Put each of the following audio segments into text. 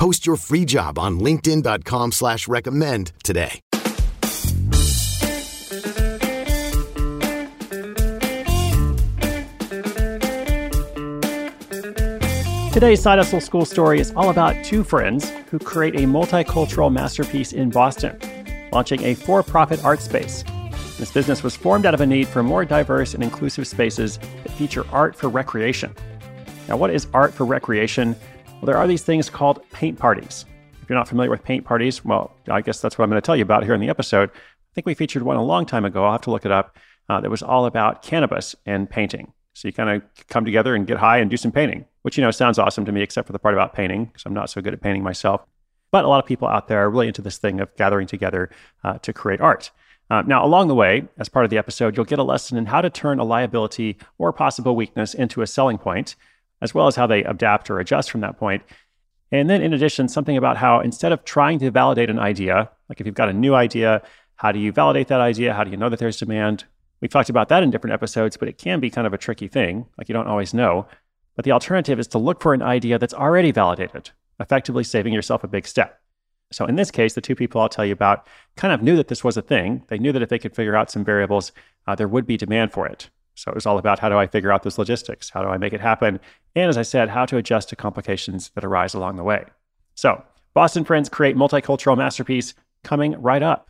Post your free job on LinkedIn.com slash recommend today. Today's Side Hustle School story is all about two friends who create a multicultural masterpiece in Boston, launching a for profit art space. This business was formed out of a need for more diverse and inclusive spaces that feature art for recreation. Now, what is art for recreation? Well, there are these things called paint parties. If you're not familiar with paint parties, well, I guess that's what I'm going to tell you about here in the episode. I think we featured one a long time ago. I'll have to look it up. Uh, that was all about cannabis and painting. So you kind of come together and get high and do some painting, which, you know, sounds awesome to me, except for the part about painting, because I'm not so good at painting myself. But a lot of people out there are really into this thing of gathering together uh, to create art. Uh, now, along the way, as part of the episode, you'll get a lesson in how to turn a liability or possible weakness into a selling point as well as how they adapt or adjust from that point. And then, in addition, something about how instead of trying to validate an idea, like if you've got a new idea, how do you validate that idea? How do you know that there's demand? We've talked about that in different episodes, but it can be kind of a tricky thing. Like you don't always know. But the alternative is to look for an idea that's already validated, effectively saving yourself a big step. So in this case, the two people I'll tell you about kind of knew that this was a thing. They knew that if they could figure out some variables, uh, there would be demand for it. So it was all about how do I figure out this logistics? How do I make it happen? And as I said, how to adjust to complications that arise along the way. So, Boston Friends create multicultural masterpiece coming right up.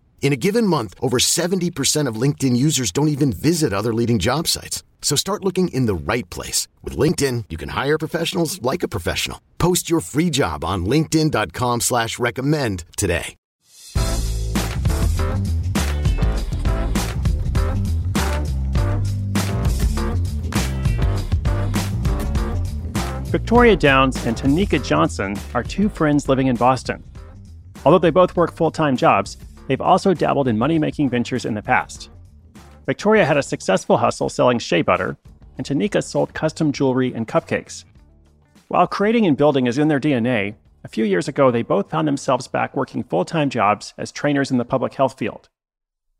In a given month, over 70% of LinkedIn users don't even visit other leading job sites. So start looking in the right place. With LinkedIn, you can hire professionals like a professional. Post your free job on linkedin.com slash recommend today. Victoria Downs and Tanika Johnson are two friends living in Boston. Although they both work full time jobs, they've also dabbled in money making ventures in the past. Victoria had a successful hustle selling shea butter, and Tanika sold custom jewelry and cupcakes. While creating and building is in their DNA, a few years ago they both found themselves back working full time jobs as trainers in the public health field.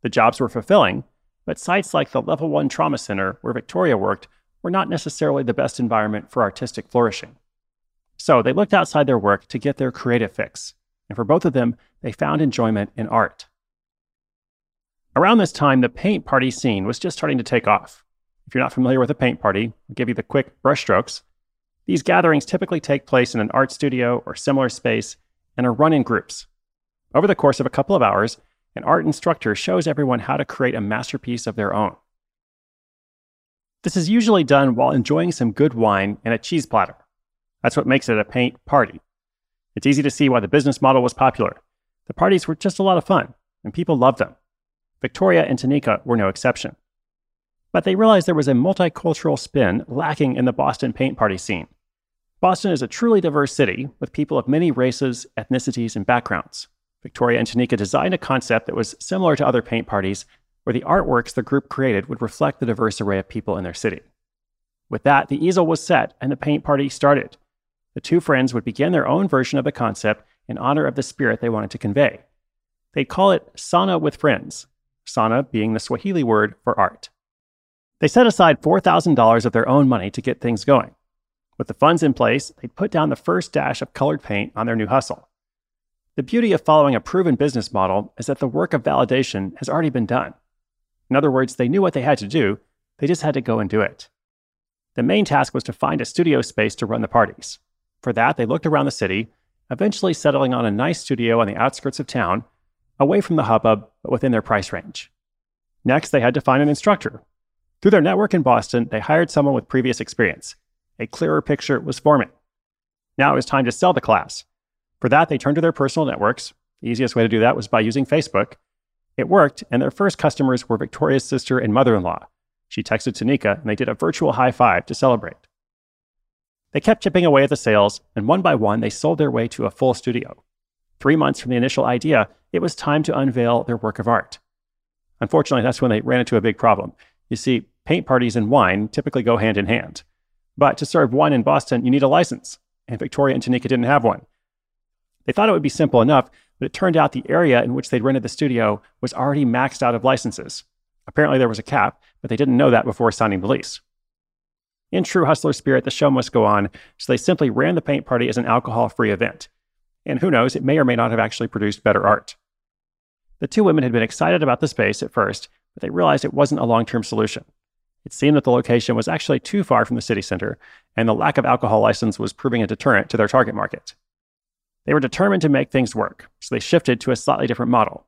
The jobs were fulfilling, but sites like the Level 1 Trauma Center, where Victoria worked, were not necessarily the best environment for artistic flourishing. So they looked outside their work to get their creative fix, and for both of them, they found enjoyment in art. Around this time, the paint party scene was just starting to take off. If you're not familiar with a paint party, I'll give you the quick brushstrokes. These gatherings typically take place in an art studio or similar space and are run in groups. Over the course of a couple of hours, an art instructor shows everyone how to create a masterpiece of their own. This is usually done while enjoying some good wine and a cheese platter. That's what makes it a paint party. It's easy to see why the business model was popular. The parties were just a lot of fun, and people loved them. Victoria and Tanika were no exception. But they realized there was a multicultural spin lacking in the Boston paint party scene. Boston is a truly diverse city with people of many races, ethnicities, and backgrounds. Victoria and Tanika designed a concept that was similar to other paint parties, where the artworks the group created would reflect the diverse array of people in their city. With that, the easel was set and the paint party started. The two friends would begin their own version of the concept in honor of the spirit they wanted to convey. They'd call it Sana with Friends, Sana being the Swahili word for art. They set aside $4,000 of their own money to get things going. With the funds in place, they'd put down the first dash of colored paint on their new hustle. The beauty of following a proven business model is that the work of validation has already been done. In other words, they knew what they had to do, they just had to go and do it. The main task was to find a studio space to run the parties. For that, they looked around the city, eventually settling on a nice studio on the outskirts of town, away from the hubbub, but within their price range. Next, they had to find an instructor. Through their network in Boston, they hired someone with previous experience. A clearer picture was forming. Now it was time to sell the class. For that, they turned to their personal networks. The easiest way to do that was by using Facebook. It worked, and their first customers were Victoria's sister and mother in law. She texted Tanika, and they did a virtual high five to celebrate. They kept chipping away at the sales, and one by one, they sold their way to a full studio. Three months from the initial idea, it was time to unveil their work of art. Unfortunately, that's when they ran into a big problem. You see, paint parties and wine typically go hand in hand. But to serve wine in Boston, you need a license, and Victoria and Tanika didn't have one. They thought it would be simple enough, but it turned out the area in which they'd rented the studio was already maxed out of licenses. Apparently, there was a cap, but they didn't know that before signing the lease. In true hustler spirit, the show must go on, so they simply ran the paint party as an alcohol free event. And who knows, it may or may not have actually produced better art. The two women had been excited about the space at first, but they realized it wasn't a long term solution. It seemed that the location was actually too far from the city center, and the lack of alcohol license was proving a deterrent to their target market. They were determined to make things work, so they shifted to a slightly different model.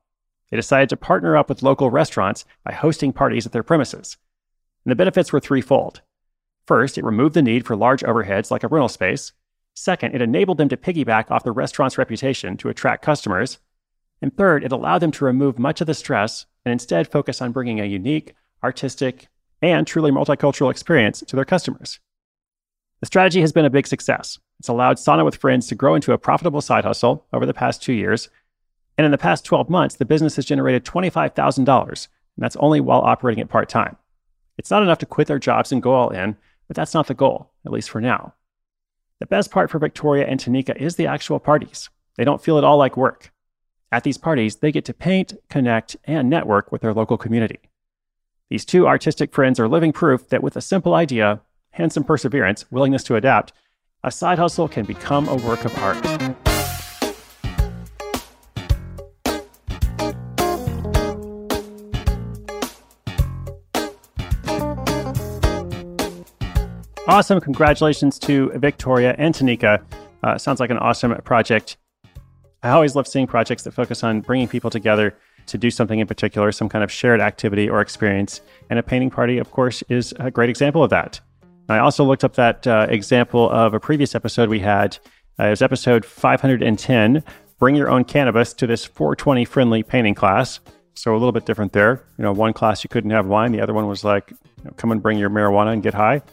They decided to partner up with local restaurants by hosting parties at their premises. And the benefits were threefold. First, it removed the need for large overheads like a rental space. Second, it enabled them to piggyback off the restaurant's reputation to attract customers. And third, it allowed them to remove much of the stress and instead focus on bringing a unique, artistic, and truly multicultural experience to their customers. The strategy has been a big success. It's allowed Sana with Friends to grow into a profitable side hustle over the past two years. And in the past 12 months, the business has generated $25,000, and that's only while operating it part time. It's not enough to quit their jobs and go all in, but that's not the goal, at least for now. The best part for Victoria and Tanika is the actual parties. They don't feel at all like work. At these parties, they get to paint, connect, and network with their local community. These two artistic friends are living proof that with a simple idea and some perseverance, willingness to adapt, a side hustle can become a work of art. Awesome. Congratulations to Victoria and Tanika. Uh, sounds like an awesome project. I always love seeing projects that focus on bringing people together to do something in particular, some kind of shared activity or experience. And a painting party, of course, is a great example of that. I also looked up that uh, example of a previous episode we had. Uh, it was episode 510 Bring Your Own Cannabis to this 420 friendly painting class. So a little bit different there. You know, one class you couldn't have wine, the other one was like, you know, come and bring your marijuana and get high.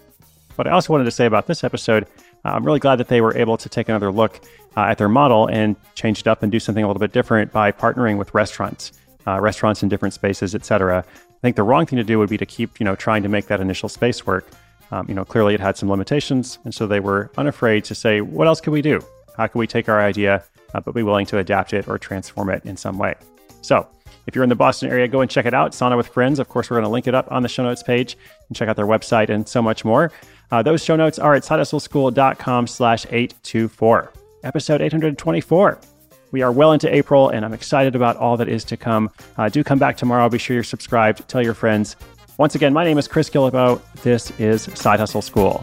But I also wanted to say about this episode, uh, I'm really glad that they were able to take another look uh, at their model and change it up and do something a little bit different by partnering with restaurants, uh, restaurants in different spaces, etc. I think the wrong thing to do would be to keep, you know, trying to make that initial space work. Um, you know, clearly it had some limitations, and so they were unafraid to say, "What else can we do? How can we take our idea, uh, but be willing to adapt it or transform it in some way?" So, if you're in the Boston area, go and check it out. Sana with Friends. Of course, we're going to link it up on the show notes page and check out their website and so much more. Uh, those show notes are at sidehustleschool.com slash 824. Episode 824. We are well into April, and I'm excited about all that is to come. Uh, do come back tomorrow. Be sure you're subscribed. Tell your friends. Once again, my name is Chris Guillebeau. This is Side Hustle School.